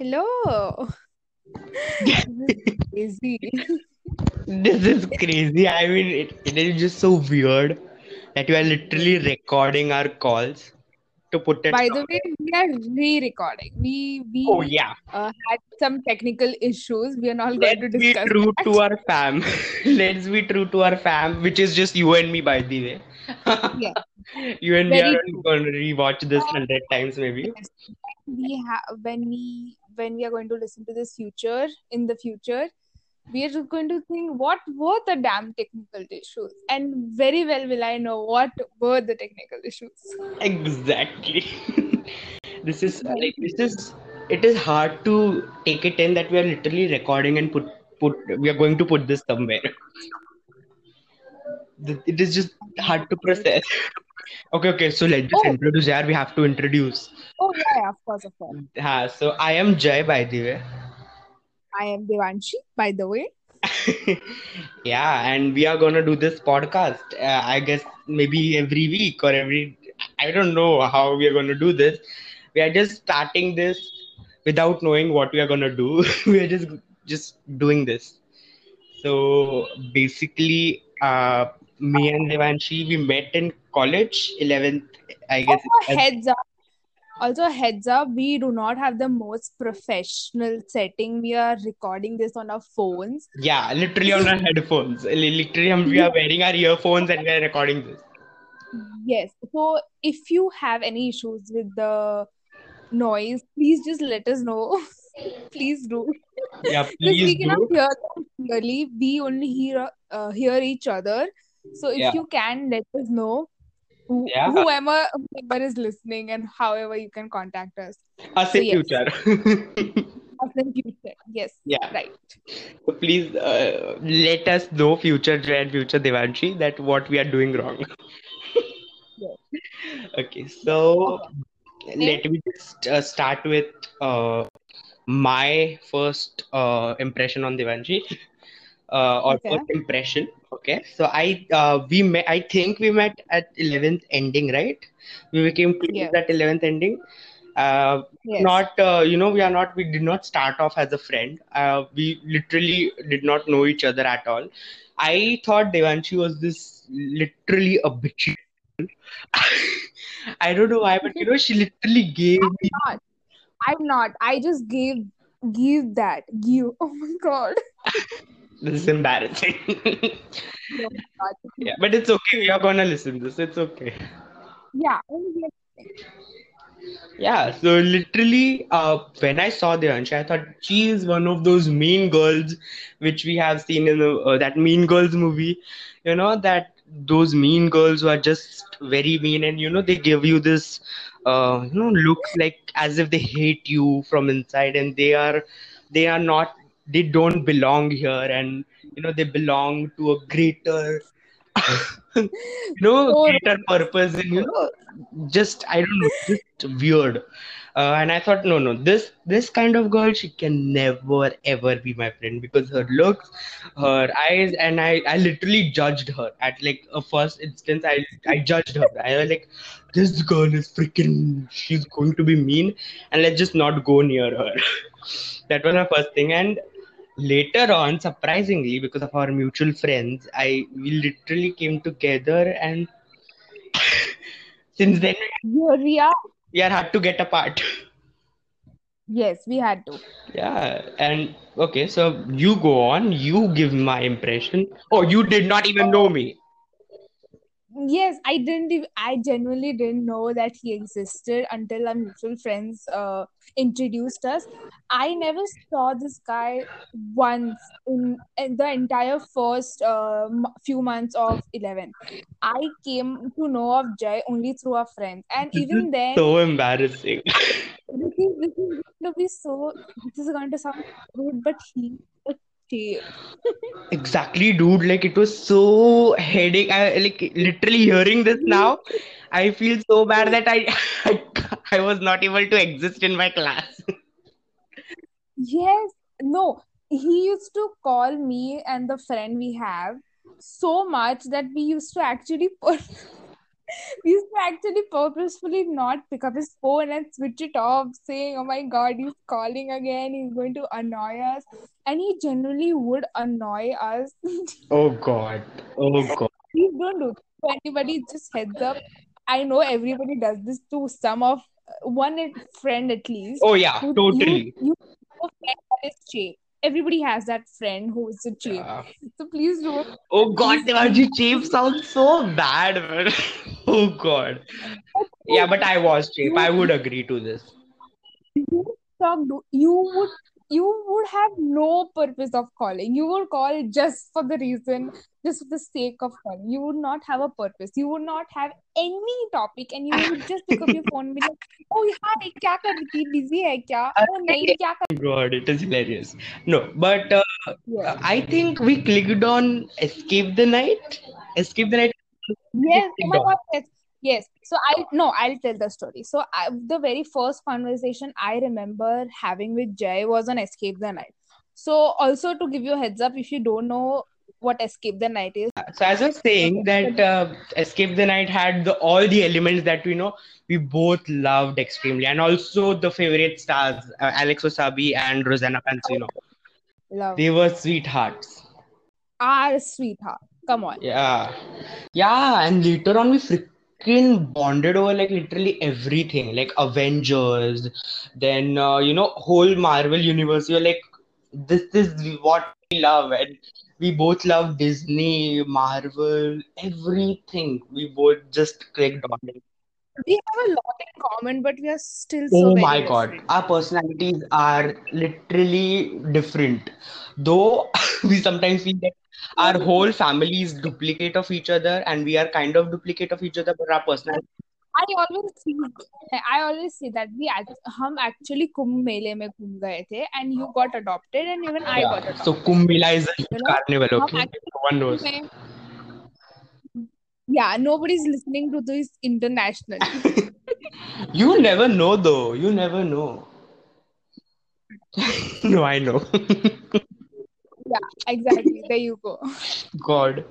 Hello. This is crazy. This is crazy. I mean, it, it is just so weird that you are literally recording our calls to put it By the way, we are re-recording. We we Oh, we yeah. uh, had some technical issues. We are not going Let's to be discuss true that. to our fam. Let's be true to our fam, which is just you and me, by the way. Yes, You and me are true. going to rewatch this hundred times, maybe. yes, we have when we when we are going to listen to this future in the future, we are just going to think what were the damn technical issues, and very well will I know what were the technical issues. Exactly. This is like this is it is hard to take it in that we are literally recording and put put we are going to put this somewhere. It is just hard to process. Okay, okay. So let's just Oh, introduce. Yeah, we have to introduce. Oh yeah, of course, of course. Ha, so I am Jay, by the way. I am Devanshi, by the way. Yeah, and we are gonna do this podcast. Uh, I guess maybe every week or every. I don't know how we are gonna do this. We are just starting this without knowing what we are gonna do. We are just just doing this. So basically, uh, me and Devanshi, we met in college, 11th, I guess. As- heads up. Also, heads up, we do not have the most professional setting. We are recording this on our phones. Yeah, literally on our headphones. Literally, um, we are wearing our earphones and we are recording this. Yes. So if you have any issues with the noise, please just let us know. please do. Yeah, Because we cannot do. hear them clearly. We only hear uh, hear each other. So if Yeah, you can let us know who, yeah. whoever whoever is listening and however you can contact us. Us So in yes, future. us in future. Yes, Yeah. right. So please uh, let us know, future Jay and future Devanshi, that what we are doing wrong. Yes. Okay, so Okay. let me just uh, start with uh, my first uh, impression on Devanshi. uh, or Okay. first impression. Okay, so I uh, we met. I think we met at eleventh ending, right? We became close Yes. at eleventh ending. Uh, Yes. not uh, you know we are not we did not start off as a friend. Uh, we literally did not know each other at all. I thought Devanshi was this literally a bitch. I don't know why, but you know she literally gave I'm me. not. I'm not. I just gave give that. Give. Oh my god. This is embarrassing. Yeah, but it's okay. We are gonna listen this. It's okay. Yeah. Yeah, so literally, uh, when I saw the Devanshi, I thought she is one of those mean girls which we have seen in the, uh, that Mean Girls movie. You know that those mean girls who are just very mean, and you know they give you this, uh, you know, looks like as if they hate you from inside, and they are, they are not, they don't belong here, and you know they belong to a greater, you know, So greater purpose, and you know just I don't know, just weird. Uh, and I thought, no, no, this this kind of girl, she can never ever be my friend because her looks, her eyes, and I I literally judged her at like a first instance. I I judged her. I was like, this girl is freaking, she's going to be mean, and let's just not go near her. that was my first thing, and later on, surprisingly, because of our mutual friends, I we literally came together, and since then here we are. we are hard to get apart. Yes, we had to. Yeah, and okay, so you go on, you give my impression. Oh, you did not even know me. Yes, I didn't even, I genuinely didn't know that he existed until our mutual friends uh, introduced us. I never saw this guy once in, in the entire first uh, few months of 11. I came to know of Jay only through our friends. And This even then, so embarrassing. this is, this is going to be so, this is going to sound rude, but he Exactly, dude. Like it was so headache. I like literally hearing this now. I feel so bad that I I, I was not able to exist in my class. Yes, no, he used to call me and the friend we have so much that we used to actually put he used to actually purposefully not pick up his phone and switch it off, saying, Oh my god, he's calling again, he's going to annoy us. And he generally would annoy us. Oh God. Oh God. Please don't do this to anybody, just heads up. I know everybody does this to some of uh, one friend at least. Oh yeah, who- totally. You, you friend that is cheap. Everybody has that friend who is a cheap. Yeah. So please don't. Oh God, Devanshi, cheap sounds so bad, man. Oh God. Yeah, but I was cheap. I would agree to this. you talk do you would you would have no purpose of calling. You would call just for the reason just for the sake of calling. You would not have a purpose. You would not have any topic and you would just pick up your phone and be like oh hi kya kar rahi thi? Busy hai kya? Oh nahi kya kar God, it is hilarious. No, but uh, yes I think we clicked on Escape the Night. Escape the Night. yes. Oh my god yes yes. So i no i'll tell the story. So I, the very first conversation i remember having with jay was on escape the night. So also to give you a heads up if you don't know what escape the night is. So as I was saying that uh, Escape the Night had the all the elements that we know we both loved extremely, and also the favorite stars uh, Alex Wasabi and Rosanna Pansino. love. They were sweethearts. our sweetheart. Come on. Yeah, yeah, and later on we freaking bonded over like literally everything, like Avengers, then uh, you know whole Marvel universe. You're like, this is what we love, and we both love Disney, Marvel, everything. We both just clicked on it. we have a lot in common but we are still so Oh my God, different our personalities are literally different. Though we sometimes feel that our whole family is duplicate of each other, and we are kind of duplicate of each other, but our personality. I always see I always see that we act- हम actually कुंभ मेले में घूम गए थे and you got adopted and even I got Yeah. adopted So Kumbh Mela is a huge You know, carnival, हम okay? actually No one knows. में yeah nobody's listening to this internationally You never know though. You never know. No, I know. yeah exactly there you go God.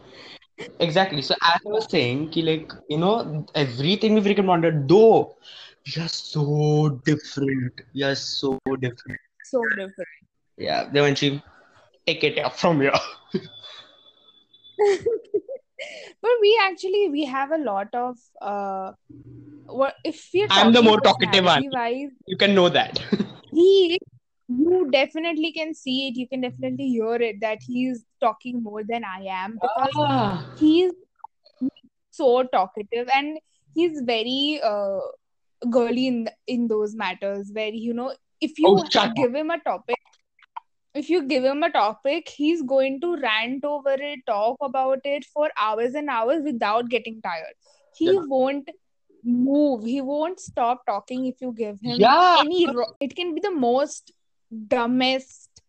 Exactly. So as I was saying, ki like, you know, everything we freaking wanted, though we are so different. We are so different. so different Yeah, Devanshi, take it up from here. but we actually we have a lot of uh what if we're I'm the more talkative one. wise You can know that. he you definitely can see it you can definitely hear it that he's talking more than i am because Ah, he's so talkative and he's very uh girly in in those matters where you know if you Oh, give him a topic if you give him a topic he's going to rant over it talk about it for hours and hours without getting tired he Yeah. won't move he won't stop talking if you give him Yeah. any ro- it can be the most dumbest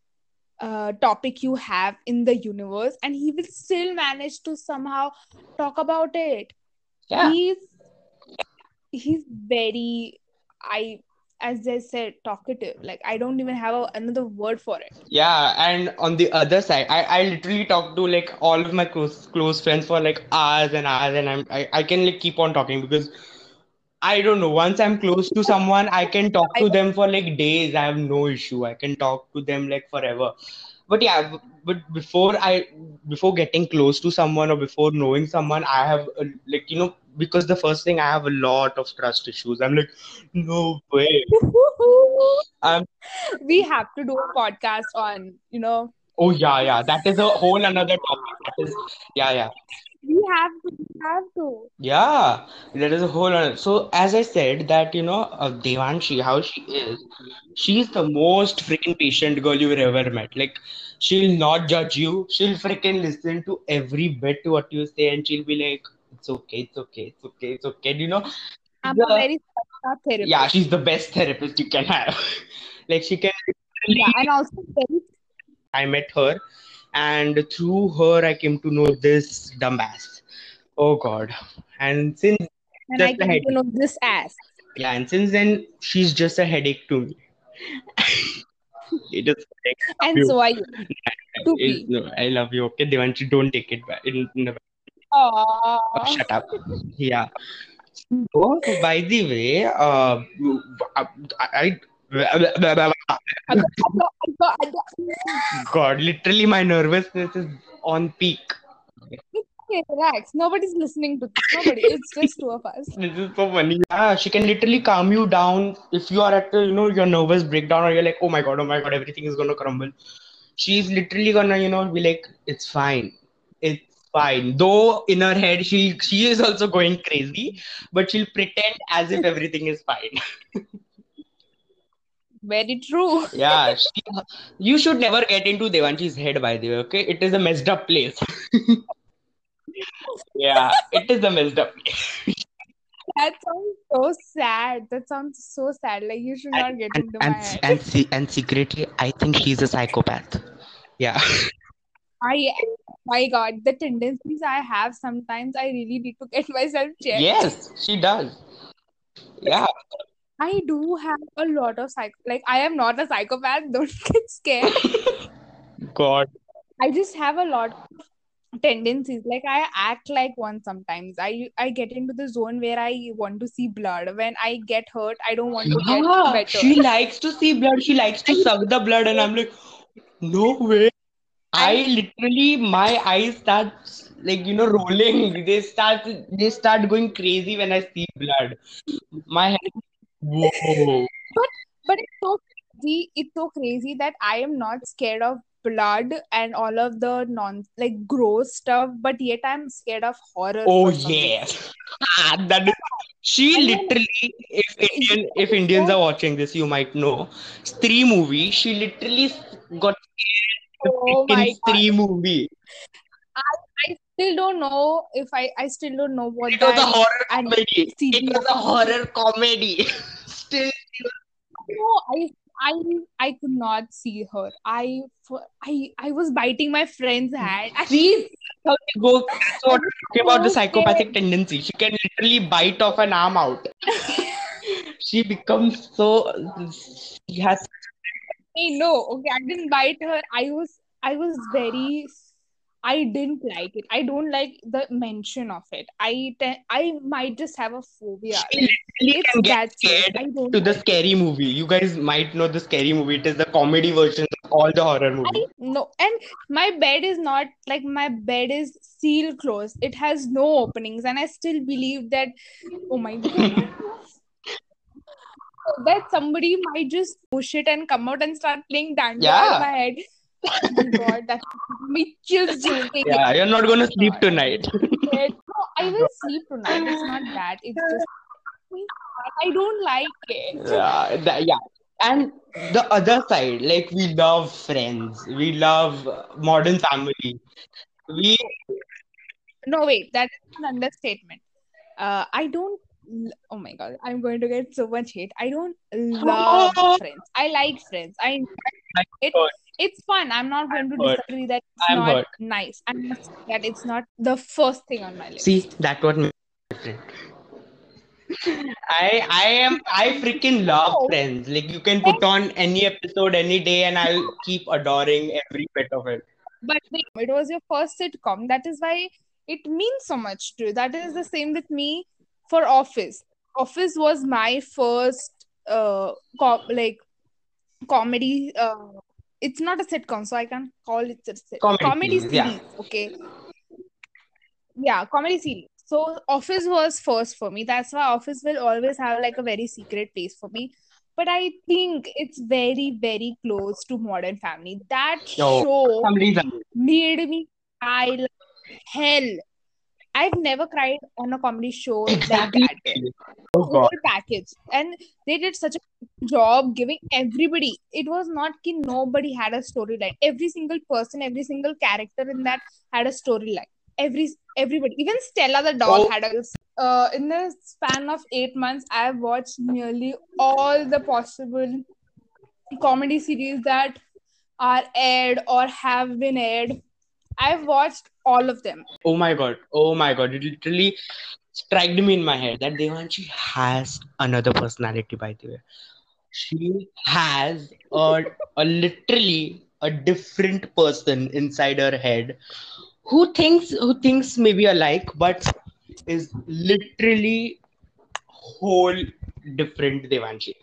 uh, topic you have in the universe and he will still manage to somehow talk about it. Yeah. he's he's very i as i said talkative. Like i don't even have a, another word for it. Yeah, and on the other side, I, I literally talk to like all of my close close friends for like hours and hours, and I'm I, I can like keep on talking because I don't know. Once I'm close to someone, I can talk to them for like days. I have no issue. I can talk to them like forever. But yeah, but before I before getting close to someone or before knowing someone, I have uh, like you know because the first thing I have a lot of trust issues. I'm like, no way. We have to do a podcast on you know Oh yeah, yeah. That is a whole another topic. Yeah, yeah. we have to we have to Yeah, that is a whole other. So as I said that you know uh, Devanshi, how she is, she's the most freaking patient girl you've ever met. Like she'll not judge you. She'll freaking listen to every bit to what you say, and she'll be like, "It's okay, it's okay, it's okay, it's okay." You know, i'm the- a very therapist yeah, she's the best therapist you can have. like she can. yeah and also I met her, and through her I came to know this dumbass. Oh God! And since and i just a get headache. to know this ass Yeah, and since then she's just a headache to me. it is and you. so are you to It's- be no, I love you. Okay, Devanshi, don't take it back. In, in oh, shut up. Yeah. Oh, by the way, uh, I, I God, literally, my nervousness is on peak. Okay, relax. Nobody's listening to this. Nobody. It's just two of us. This is so funny. Yeah, she can literally calm you down if you are at the, you know, your nervous breakdown or you're like, oh my God, oh my God, everything is gonna crumble. She's literally gonna, you know, be like, it's fine. It's fine. Though in her head, she she is also going crazy, but she'll pretend as if everything is fine. Very true. Yeah, she, you should never get into Devanshi's head, by the way, okay? It is a messed up place. yeah, it is a messed up place. That sounds so sad. That sounds so sad. Like you should not get and, into and, my head. and, se- and secretly, I think she's a psychopath. Yeah. I my God, the tendencies I have sometimes I really need to get myself checked. Yes, she does. Yeah. I do have a lot of psych like I am not a psychopath, don't get scared. God. I just have a lot of tendencies. Like I act like one sometimes. I I get into the zone where I want to see blood. When I get hurt, I don't want to get Yeah, better. she likes to see blood. She likes to suck the blood, and I'm like, no way. I I literally, my eyes start like you know rolling. They start, they start going crazy when I see blood. My head, whoa. but but it's so crazy. It's so crazy that I am not scared of blood and all of the non like gross stuff, but yet I'm scared of horror Oh yes, Ah, that is. She And then literally, if Indian, if Indians are watching this, you might know. Stree movie. She literally got scared in oh freaking my god. Stree movie. Still don't know if I I still don't know what It was a horror comedy. It was a horror comedy. Still, No, I I I could not see her. I I I was biting my friend's hand. I, see, that's she goes. That's what talking about the so scared. psychopathic tendency. She can literally bite off an arm out. She becomes so. She has. Hey, no, okay, I didn't bite her. I was I was very I didn't like it. I don't like the mention of it. I te- I might just have a phobia. She literally it's can get scared to the like it. scary movie. You guys might know the scary movie. It is the comedy version of all the horror movies. no, and my bed is not like my bed is seal closed. It has no openings, and I still believe that. Oh my god, that somebody might just push it and come out and start playing dandiya in my head. Oh my god, that me chills. Yeah, you're not gonna sleep God. tonight. No, I will sleep tonight. It's not that. It's just I don't like it. Yeah, that, yeah. And the other side, like we love Friends, we love Modern Family. We No, wait, that's an understatement. Uh, I don't. Oh my god, I'm going to get so much hate. I don't love Friends. I like Friends. I enjoy it. Hurt. It's fun. I'm not going to hurt. disagree that it's I'm not hurt. nice. I'm not saying that it's not the first thing on my list. See, that what makes it different. I I am I freaking love No, Friends. Like you can put on any episode any day, and I'll keep adoring every bit of it. but it was your first sitcom. That is why it means so much to you. That is the same with me for Office. Office was my first uh co- like comedy uh it's not a sitcom so i can't call it a sit- Comedy comedy series, yeah. okay. Yeah comedy series. So office was first for me. That's why office will always have like a very secret place for me. But i think it's very very close to modern family. That No, show made me cry like hell I've never cried on a comedy show like Exactly. that. Oh whole package. And they did such a job giving everybody. It was not ki nobody had a storyline. Every single person every single character in that had a storyline. Every everybody. Even stella the dog Oh, had a uh, in the span of eight months i've watched nearly all the possible comedy series that are aired or have been aired i've watched all of them oh my God. Oh my God. It literally struck me in my head that Devanshi has another personality, by the way. She has a, a literally a different person inside her head who thinks who thinks maybe alike, but is literally whole different Devanshi.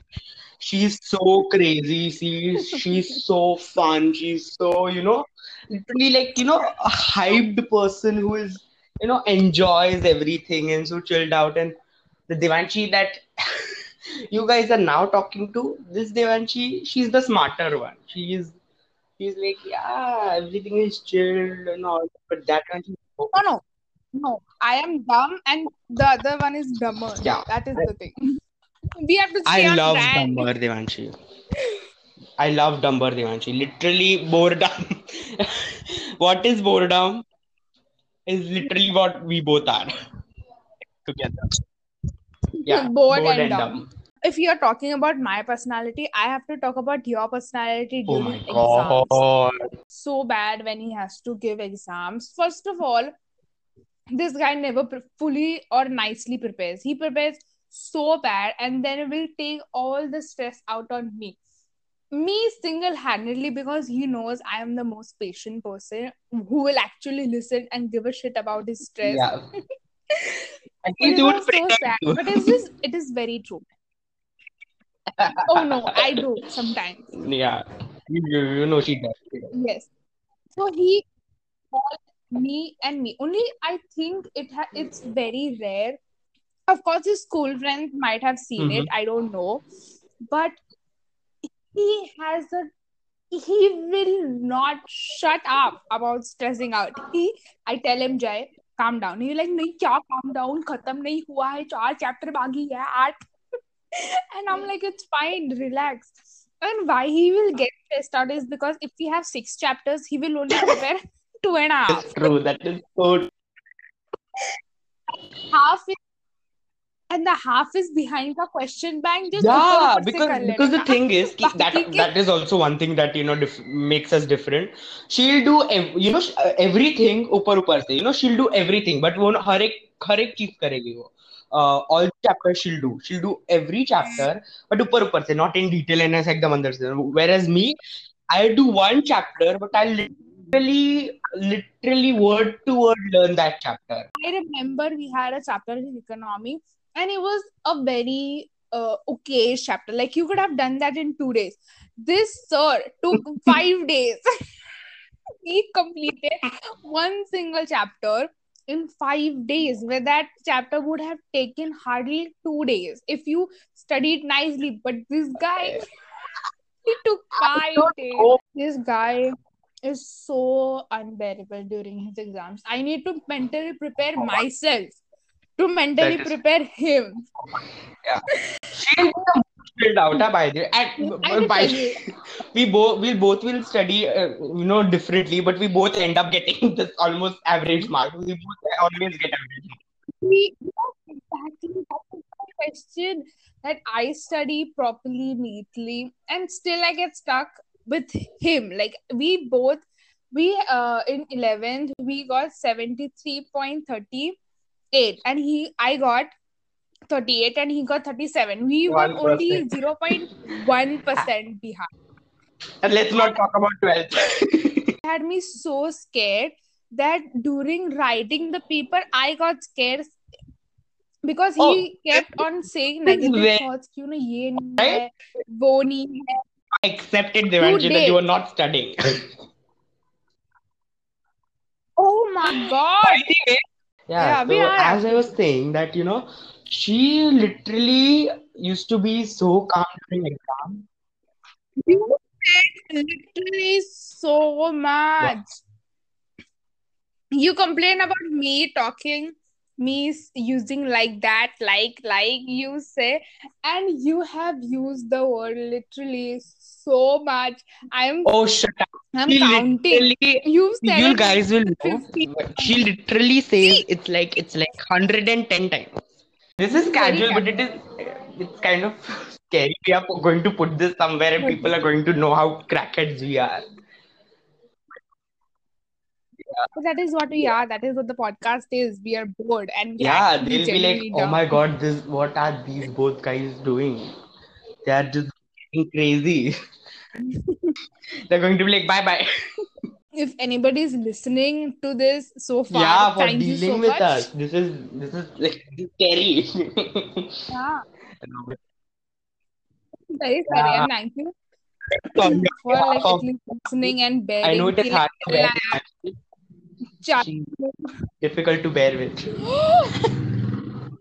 She's so crazy. She's she's so fun. She's so you know, literally like you know a hyped person who is you know enjoys everything and so chilled out. And the Devanshi that you guys are now talking to, this Devanshi, she's the smarter one. She is she's like yeah, everything is chilled and all. But that one, No, no, no. I am dumb, and the other one is dumber. Yeah. that is the thing. We have to stay I love brand. Dumbar Devanshi. I love Dumbar Devanshi. Literally, boredom. what is boredom? Is literally what we both are together. Yeah, Bored bored and and dumb. dumb. If you are talking about my personality, I have to talk about your personality Oh during my exams. god. So bad when he has to give exams. First of all, this guy never pre- fully or nicely prepares. He prepares so bad and then will take all the stress out on me. Me single handedly because he knows I am the most patient person who will actually listen and give a shit about his stress. Yeah. And he would so sad, but it's just it is very true. Oh no, I do sometimes. Yeah. You, you know she does. Yes. So he called me and me. Only I think it ha- it's very rare. Of course, his school friends might have seen mm-hmm. it. I don't know, but he has a he will not shut up about stressing out. He I tell him Jay, calm down. He's like नहीं क्या calm down खत्म नहीं हुआ है चार chapter बाकी है आठ and I'm like it's fine relax. And why he will get stressed out is because if we have six chapters, he will only prepare two and a half. It's true. That is so Half is, and the half is behind the question bank. Just yeah ऊपर ऊपर से because कर because the लेना. thing is कि that बाकी के- that is also one thing that you know dif- makes us different she'll do ev- you know sh- uh, everything ऊपर ऊपर से you know she'll do everything but वो ना हर एक हर एक चीज करेगी वो uh, all chapters she'll do she'll do every chapter but ऊपर ऊपर से not in detail and as एकदम अंदर से whereas me I do one chapter but I literally literally word to word learn that chapter I remember we had a chapter in economy, and it was a very uh, okay chapter. Like you could have done that in two days. This sir took five days. he completed one single chapter in five days, where that chapter would have taken hardly two days if you studied nicely. But this guy, he took five days. This guy is so unbearable during his exams. I need to mentally prepare myself to mentally That is- prepare him. Yeah. she'll be filled out uh, by the way. and by we both we both will study uh, you know differently but we both end up getting this almost average mark we both always get average mark. We, exactly. That's question that I study properly, neatly, and still I get stuck with him. Like we both, we uh in eleventh we got seventy three point thirty eight, and he I got thirty eight, and he got thirty seven. We were only zero point one percent behind. and let's not talk about 12th had me so scared that during writing the paper, I got scared because he oh. kept on saying negative thoughts. You know, ye nahi hai, wo nahi hai. I accepted Devanshi that you were not studying Oh my god! By the way, yeah, Yeah, so are as I was saying that you know she literally used to be so calm during exam You said literally so much. You complain about me talking, me using like that, like, like you say, and you have used the word literally so much. I'm oh shut up I'm she counting. literally You said you guys will know she literally says it's like it's like 110 times. This is casual but it is it's kind of scary. We are going to put this somewhere and people are going to know how crackheads we are. But that is what we are. That is what the podcast is. We are bored and yeah they'll be like genuinely oh my god this what are these both guys doing? They are just getting crazy they're going to be like bye bye if anybody is listening to this so far, Yeah, for thank you so with much. us. This is this is like scary. Yeah, very scary. Yeah. And thank you for like at least listening and bearing. I know it is hard to bear I with am actually. charged. She's difficult to bear with.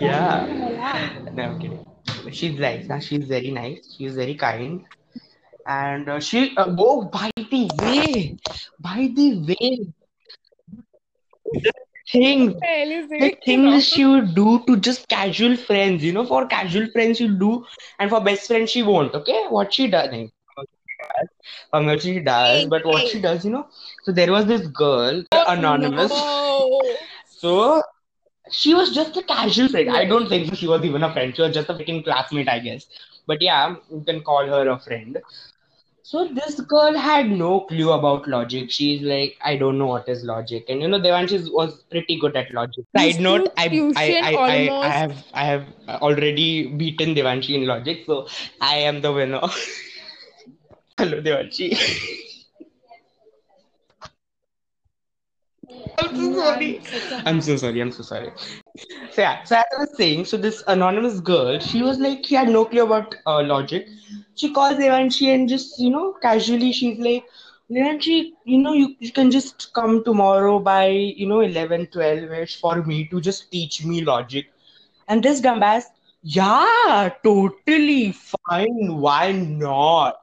Yeah. Oh, yeah. No, I'm kidding. She's nice. huh? She's very nice. She's very kind. And uh, she, uh, oh, by the way, by the way, the things, the things she would do to just casual friends, you know, for casual friends she'll do, and for best friends she won't. Okay, what she does, Pankaj, she does, but what she does, you know, so there was this girl, Oh anonymous. no. So she was just a casual friend. I don't think she was even a friend. She was just a freaking classmate, I guess. But yeah, you can call her a friend. So this girl had no clue about logic. She's like, I don't know what is logic. And you know, Devanshi was pretty good at logic. Side note, I I, I, I, I have I have already beaten Devanshi in logic, so I am the winner. Hello, Devanshi. I'm so sorry. are such a I'm so sorry. I'm so sorry. So yeah, so as I was saying, so this anonymous girl, she was like, she had no clue about uh, logic. She calls Devanshi and just, you know, casually, she's like, Devanshi, you know, you, you can just come tomorrow by, you know, 11, 12 ish for me to just teach me logic. And this dumbass, yeah, totally fine. Why not?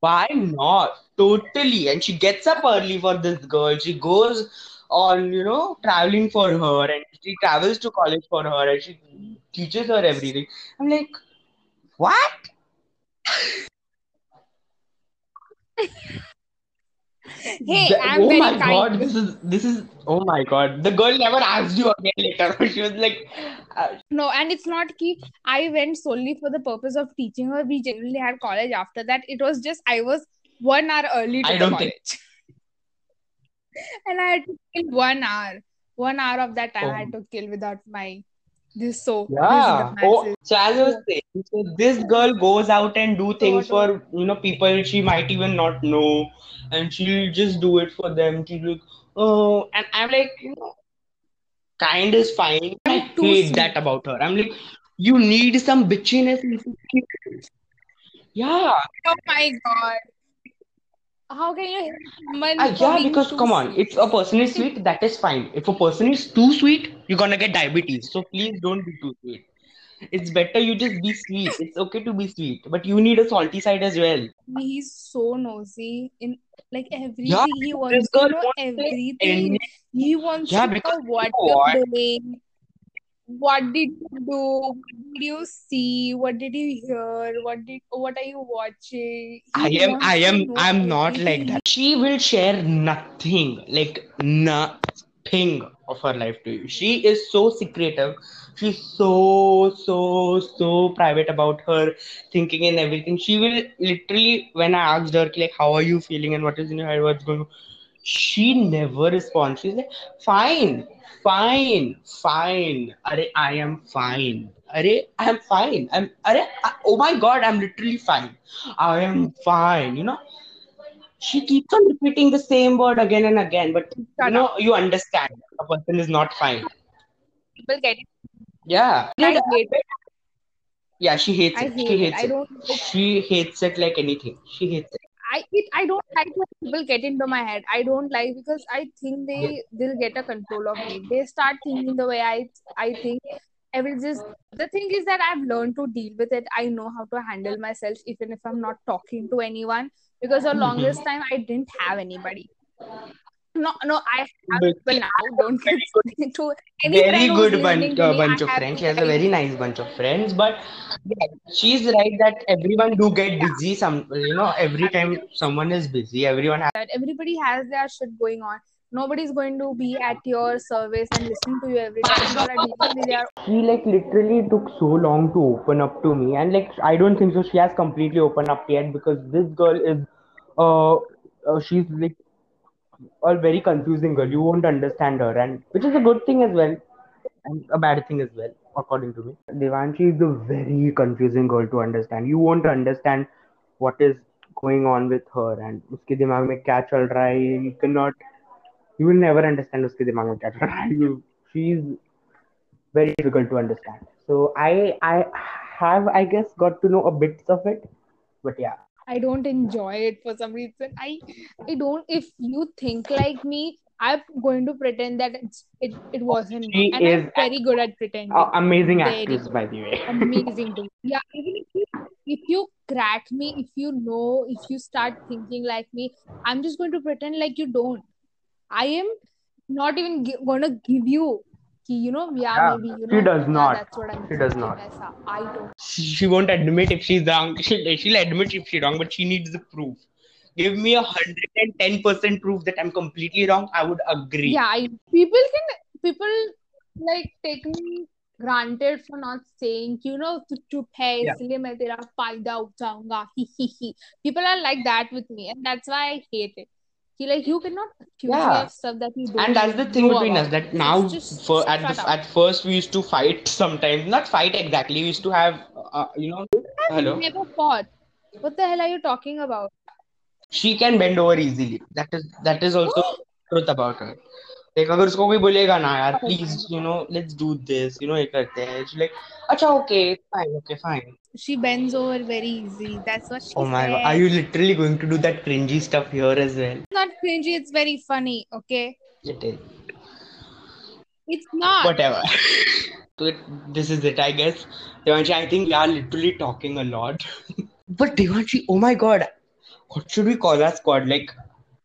Why not? Totally. And she gets up early for this girl. She goes on, you know, traveling for her and she travels to college for her and she teaches her everything. I'm like, what? Hey, The- I'm oh very my kind. god, this is this is oh my god. The girl never asked you again later. She was like, uh, No, and it's not key. I went solely for the purpose of teaching her. We generally had college after that. It was just I was one hour early to I the don't think. And I had to kill one hour. One hour of that time I Oh. had to kill without my this so Yeah. Oh, so as I was saying, so this girl goes out and do things for you know people she might even not know, and she'll just do it for them. She'll like, oh, and I'm like, you know, kind is fine. I hate that about her. I'm like, you need some bitchiness. Yeah. Oh my god. How can you someone Ah, yeah, because come on, sweet? if a person is sweet, that is fine. If a person is too sweet, you're gonna get diabetes. So please don't be too sweet. It's better you just be sweet. It's okay to be sweet, but you need a salty side as well. He's so nosy in like Yeah, everything. He wants to know everything. He wants Yeah, to because know what you're doing. What did you do? What did you see? What did you hear? What did what are you watching? I am, I am, I'm not like that. She will share nothing, like nothing of her life to you. She is so secretive. She's so, so, so private about her thinking and everything. She will literally, when I asked her, like, how are you feeling and what is in your head, what's going on, she never responds. She's like, fine, fine, fine. Are I am fine. Are I am fine. I'm. Are oh my god, I'm literally fine. I am fine. You know, she keeps on repeating the same word again and again, but you know, you understand a person is not fine. People get it. Yeah, I hate uh, it. yeah, she hates I it. She hate it. hates it. don't She hates it like anything. She hates it. I it I don't like when people get into my head. I don't like because I think they they'll get a control of me. They start thinking the way I I think. I will just the thing is that I've learned to deal with it. I know how to handle myself even if I'm not talking to anyone. Because the Mhm. longest time I didn't have anybody. No, no, I have But now. Don't very get to any very good bunch, uh, bunch of friends. She has a very nice bunch of friends, but yeah, she's right that everyone do get busy. Some, you know, every time someone is busy, everyone has. that everybody has their shit going on. Nobody's going to be at your service and listen to you every time. People are dealing with their She like literally took so long to open up to me, and like I don't think so. She has completely opened up yet because this girl is, uh, uh she's like a very confusing girl. You won't understand her, and which is a good thing as well, and a bad thing as well, according to me. Devanshi is a very confusing girl to understand. You won't understand what is going on with her and उसके दिमाग में क्या चल रहा है you cannot you will never understand उसके दिमाग में क्या चल रहा है you she's very difficult to understand so I I have I guess got to know a bits of it but yeah I don't enjoy it for some reason. I I don't if you think like me, I'm going to pretend that it's it, it wasn't She and I'm is very good at pretending. amazing Very actress by the way Amazing yeah, even if you if you crack me, if you know, if you start thinking like me, I'm just going to pretend like you don't. I am not even gonna give you Ki, you know, yeah, maybe you know. She does not. Yeah, that's what I'm she does not. I don't. She won't admit if she's wrong. She'll, she'll admit if she's wrong, but she needs the proof. Give me a hundred and ten percent proof that I'm completely wrong. I would agree. Yeah, I, people can people like take me granted for not saying you know to chup hai yeah. isliye main tera fayda uthaunga he he he people are like that with me and that's why i hate it कि like you cannot accuse me of stuff that you don't And that's the thing know between us that now, just for at the at first we used to fight sometimes. Not fight exactly. We used to have, uh, you know, I've hello. never fought what the hell are you talking about She can bend over easily. That is that is also truth about her. Like अगर उसको कोई बोलेगा ना यार please you know let's do this you know ये करते हैं she's like अच्छा fine she bends over very easily that's what she oh my god are said you literally going to do that cringy stuff here as well it's not cringy it's very funny okay it is it's not whatever so it, this is it I guess Devanshi I think we are literally talking a lot but Devanshi oh my god what should we call our squad like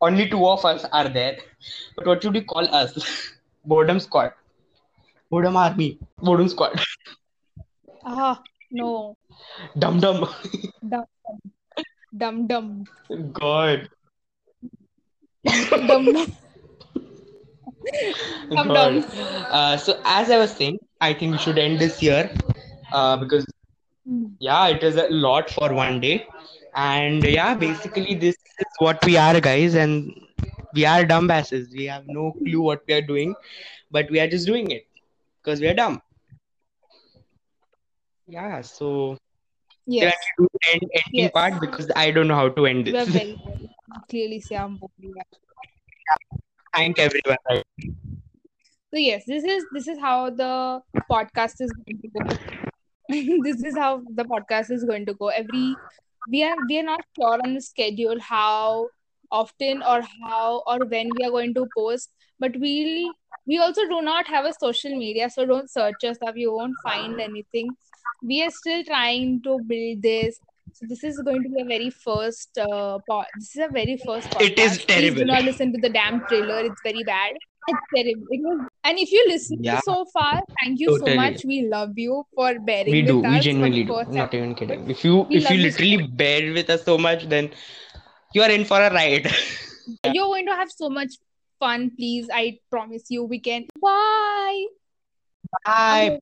only two of us are there. But what should we call us? Boredom squad. Boredom army. Boredom squad. Ah no. Dum dum. Dum dum. Dum god. Dum dum. Dum God. Uh, so as I was saying, I think we should end this year uh, because yeah, it is a lot for one day, and yeah, basically this is what we are, guys, and we are dumbasses. We have no clue what we are doing, but we are just doing it because we are dumb. Yeah, so yes can I do the end, ending Yes. part because I don't know how to end this. very, very clearly say I'm boring. Thank everyone. So yes, this is this is how the podcast is going to go. this is how the podcast is going to go. Every we are we are not sure on the schedule how often or how or when we are going to post, but we we also do not have a social media, so don't search us up. You won't find anything. We are still trying to build this. So this is going to be a very first uh, po- this is a very first podcast. It is Please terrible. do not listen to the damn trailer. It's very bad. Terrible. It was, and if you listen Yeah. so far, thank you Totally. so much. We love you for bearing we with do us. we genuinely do not even kidding if you We if you literally bear with us so much then you are in for a ride You're going to have so much fun. Please, I promise you. We can. Bye. bye